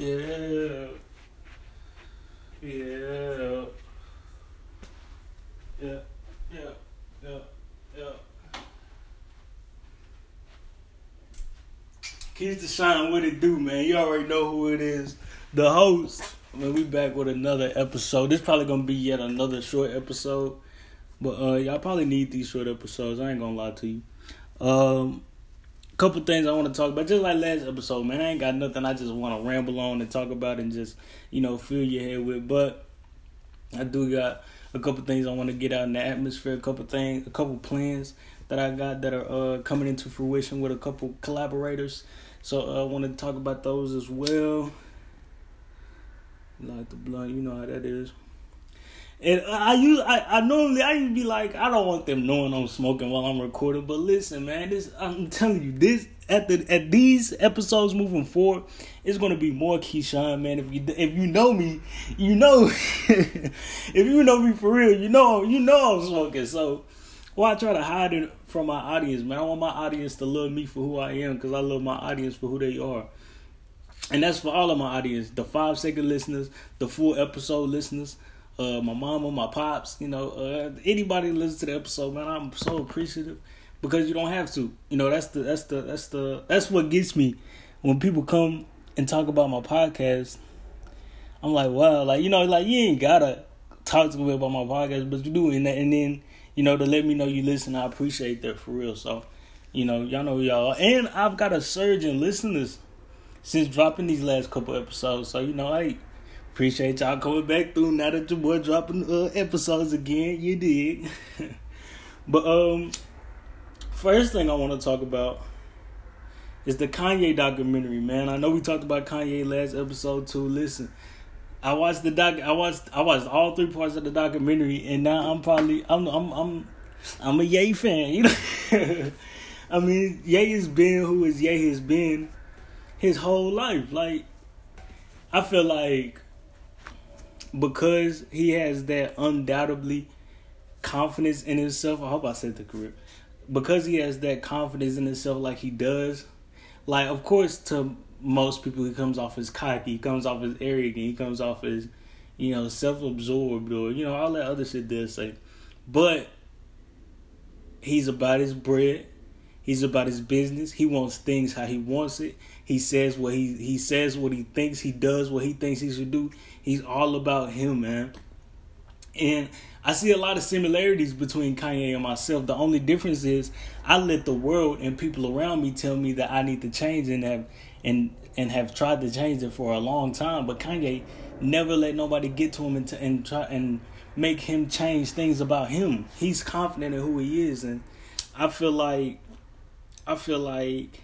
Yeah. Yeah. Yeah. Yeah. Yeah. Yeah. Keys to shine, what it do, man? You already know who it is. The host. I mean, we back with another episode. This probably gonna be yet another short episode. But uh y'all probably need these short episodes. I ain't gonna lie to you. Um couple things I want to talk about. Just like last episode, man. I ain't got nothing I just want to ramble on and talk about and just, you know, fill your head with. But I do got a couple things I want to get out in the atmosphere. A couple things, a couple plans that I got that are uh, coming into fruition with a couple collaborators. So uh, I want to talk about those as well. Like the blunt, you know how that is. And I use I, I normally I used be like I don't want them knowing I'm smoking while I'm recording. But listen, man, this I'm telling you this at the at these episodes moving forward, it's gonna be more Keyshawn, man. If you if you know me, you know if you know me for real, you know you know I'm smoking. So why I try to hide it from my audience, man. I want my audience to love me for who I am because I love my audience for who they are. And that's for all of my audience, the five second listeners, the full episode listeners uh, my mama, my pops, you know, uh, anybody listen to the episode, man, I'm so appreciative because you don't have to. You know, that's the that's the that's the that's what gets me when people come and talk about my podcast. I'm like, wow, like you know, like you ain't gotta talk to me about my podcast, but you do, and, and then you know to let me know you listen. I appreciate that for real. So, you know, y'all know y'all, and I've got a surge in listeners since dropping these last couple episodes. So you know, I Appreciate y'all coming back through now that your boy dropping uh, episodes again. You did. but um first thing I want to talk about is the Kanye documentary, man. I know we talked about Kanye last episode too. Listen, I watched the doc I watched I watched all three parts of the documentary and now I'm probably I'm I'm I'm I'm a Ye fan, you know. I mean, Ye has been who is Ye has been his whole life. Like I feel like because he has that undoubtedly confidence in himself. I hope I said the correct. Because he has that confidence in himself, like he does. Like, of course, to most people, he comes off as cocky. He comes off as arrogant. He comes off as, you know, self-absorbed or you know all that other shit they say. But he's about his bread. He's about his business. He wants things how he wants it. He says what he he says what he thinks. He does what he thinks he should do. He's all about him, man. And I see a lot of similarities between Kanye and myself. The only difference is I let the world and people around me tell me that I need to change and have and and have tried to change it for a long time. But Kanye never let nobody get to him and, and try and make him change things about him. He's confident in who he is, and I feel like I feel like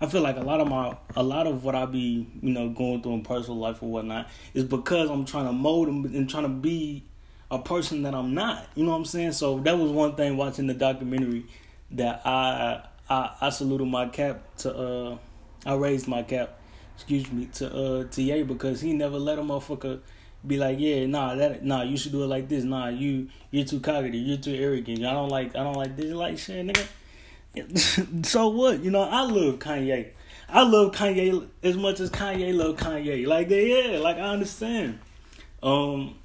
I feel like a lot of my a lot of what I be you know going through in personal life or whatnot is because I'm trying to mold and, and trying to be a person that I'm not. You know what I'm saying? So that was one thing watching the documentary that I I, I saluted my cap to uh I raised my cap, excuse me, to uh to Ye because he never let a motherfucker be like, yeah, nah, that nah, you should do it like this. Nah, you you're too cocky, you're too arrogant. I don't like I don't like this like shit, nigga. so what? You know, I love Kanye. I love Kanye as much as Kanye love Kanye. Like yeah, like I understand. Um,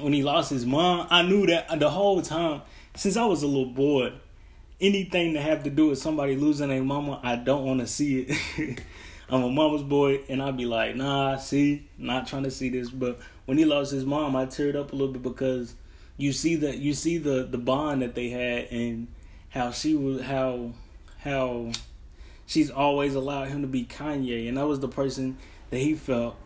when he lost his mom, I knew that the whole time since I was a little boy. Anything to have to do with somebody losing their mama, I don't want to see it. I'm a mama's boy, and I'd be like, nah, see, not trying to see this. But when he lost his mom, I teared up a little bit because you see that you see the the bond that they had, and how she was how how she's always allowed him to be Kanye, and that was the person that he felt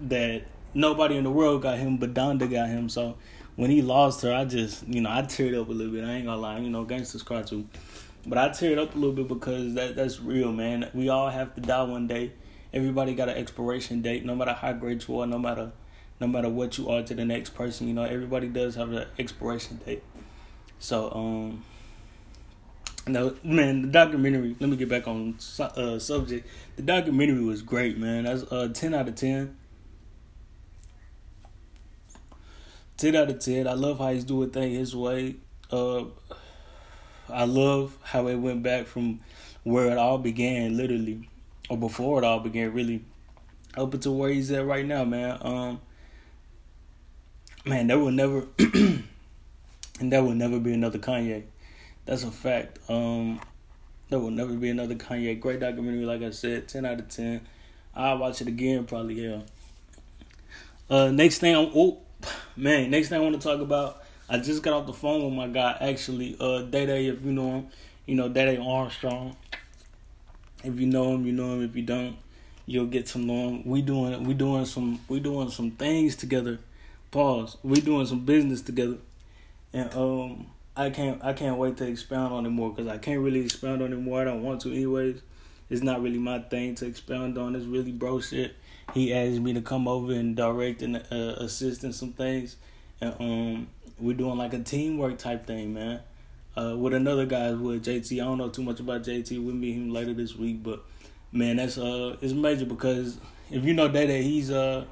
that nobody in the world got him, but Donda got him. So when he lost her, I just you know I teared up a little bit. I ain't gonna lie, you know, gangsters cry too, but I teared up a little bit because that that's real, man. We all have to die one day. Everybody got an expiration date, no matter how great you are, no matter no matter what you are to the next person. You know, everybody does have an expiration date. So um no, man, the documentary. Let me get back on uh, subject. The documentary was great, man. That's uh, ten out of ten. Ten out of ten. I love how he's doing things his way. Uh, I love how it went back from where it all began, literally, or before it all began, really, up until where he's at right now, man. Um, man, there will never, and there will never be another Kanye. That's a fact. Um, there will never be another Kanye. Great documentary, like I said, ten out of ten. I'll watch it again, probably. Yeah. Uh, next thing, I'm, oh man, next thing I want to talk about. I just got off the phone with my guy. Actually, uh, Day Day, if you know him, you know Day Day Armstrong. If you know him, you know him. If you don't, you'll get to know him. We doing we doing some we doing some things together. Pause. We doing some business together, and um, I can't I can't wait to expound on it more because I can't really expound on it more. I don't want to anyways. It's not really my thing to expound on. It's really bro shit. He asked me to come over and direct and uh, assist in some things, and um, we're doing like a teamwork type thing, man. Uh, with another guy with JT. I don't know too much about JT. We'll meet him later this week, but man, that's uh, it's major because if you know that he's uh,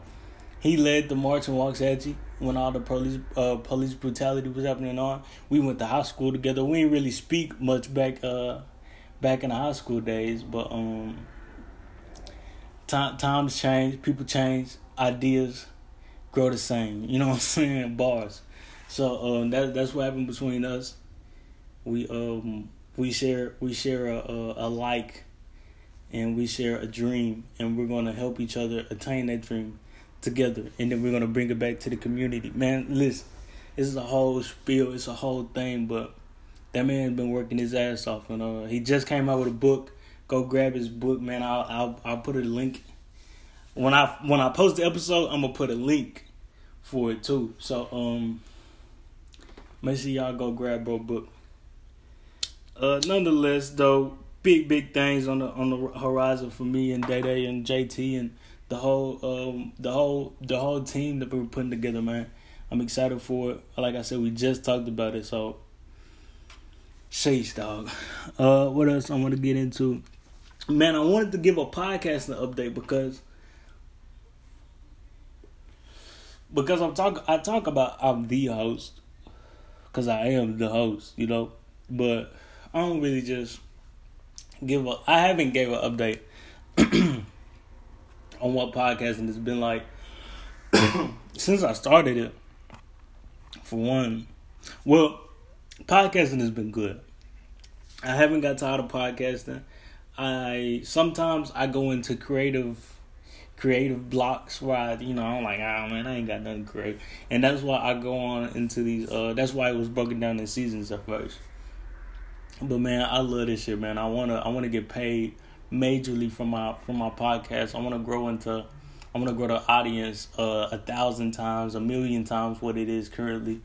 he led the march in Waxahachie when all the police uh police brutality was happening on. We went to high school together. We didn't really speak much back uh back in the high school days, but um time times change, people change, ideas grow the same. You know what I'm saying? Bars. So um that that's what happened between us. We um we share we share a, a, a like and we share a dream and we're gonna help each other attain that dream together, and then we're gonna bring it back to the community. Man, listen, this is a whole spiel, it's a whole thing, but that man's been working his ass off, and uh, he just came out with a book. Go grab his book, man. I'll I'll I'll put a link when I when I post the episode. I'm gonna put a link for it too. So um, make sure y'all go grab bro book. Uh, nonetheless, though, big big things on the on the horizon for me and Day Day and JT and the whole um the whole the whole team that we're putting together, man. I'm excited for it. Like I said, we just talked about it, so sheesh, dog. Uh, what else I want to get into? Man, I wanted to give a podcasting update because because I'm talk I talk about I'm the host because I am the host, you know, but I don't really just give a. I haven't gave an update on what podcasting has been like since I started it. For one, well, podcasting has been good. I haven't got tired of podcasting. I sometimes I go into creative creative blocks where I, you know, I'm like, oh man, I ain't got nothing great. And that's why I go on into these uh that's why it was broken down in seasons at first. But man, I love this shit, man. I wanna I wanna get paid majorly from my from my podcast. I want to grow into I want to grow the audience uh, a thousand times, a million times what it is currently,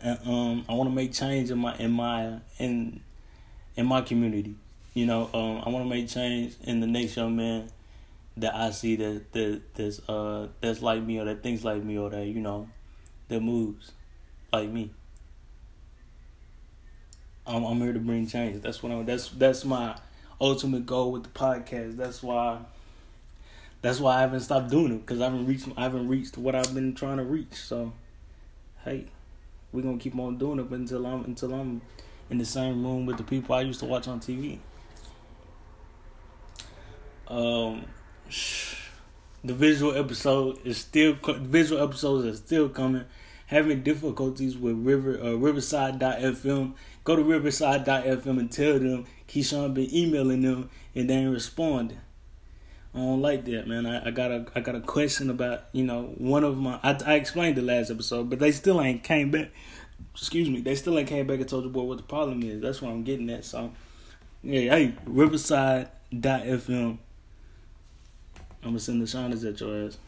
and um, I want to make change in my in my in in my community. You know, um, I want to make change in the next young man that I see that that that's uh that's like me or that thinks like me or that you know that moves like me. I'm I'm here to bring change. That's what I'm. That's that's my ultimate goal with the podcast. That's why. That's why I haven't stopped doing it because I haven't reached. I haven't reached what I've been trying to reach. So, hey, we're gonna keep on doing it until I'm until I'm in the same room with the people I used to watch on TV. Um, the visual episode is still visual episodes are still coming. Having difficulties with River uh, Riverside.fm. Go to Riverside.fm and tell them Keyshawn been emailing them and they ain't responding. I don't like that, man. I, I got a I got a question about you know one of my I, I explained the last episode, but they still ain't came back. Excuse me, they still ain't came back and told the boy what the problem is. That's what I'm getting at. So, yeah, hey, Riverside.fm. I'm gonna send the shiners at your ass.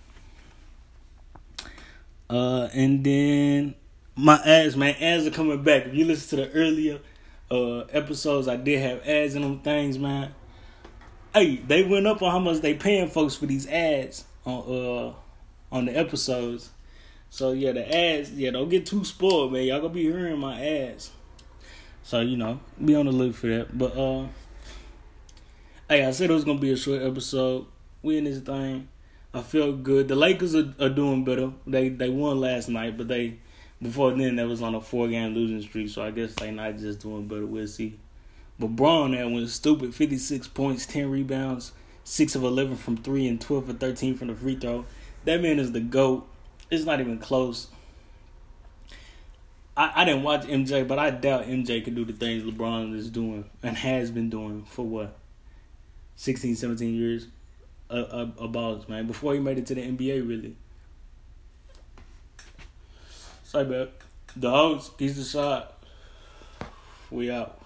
Uh, and then my ads, man, ads are coming back. If you listen to the earlier uh episodes, I did have ads in them things, man. Hey, they went up on how much they paying folks for these ads on uh on the episodes. So yeah, the ads, yeah, don't get too spoiled, man. Y'all gonna be hearing my ads. So, you know, be on the look for that. But uh Hey, I said it was gonna be a short episode. We in this thing. I feel good. The Lakers are, are doing better. They they won last night, but they before then, they was on a four game losing streak, so I guess they not just doing better. We'll see. But Bron that went stupid 56 points, 10 rebounds, six of eleven from three and twelve of thirteen from the free throw. That man is the goat. It's not even close. I, I didn't watch MJ, but I doubt MJ could do the things LeBron is doing and has been doing for what 16, 17 years. A, a, a boss, man. Before he made it to the NBA, really. Sorry, back. The host, he's the shot. We out.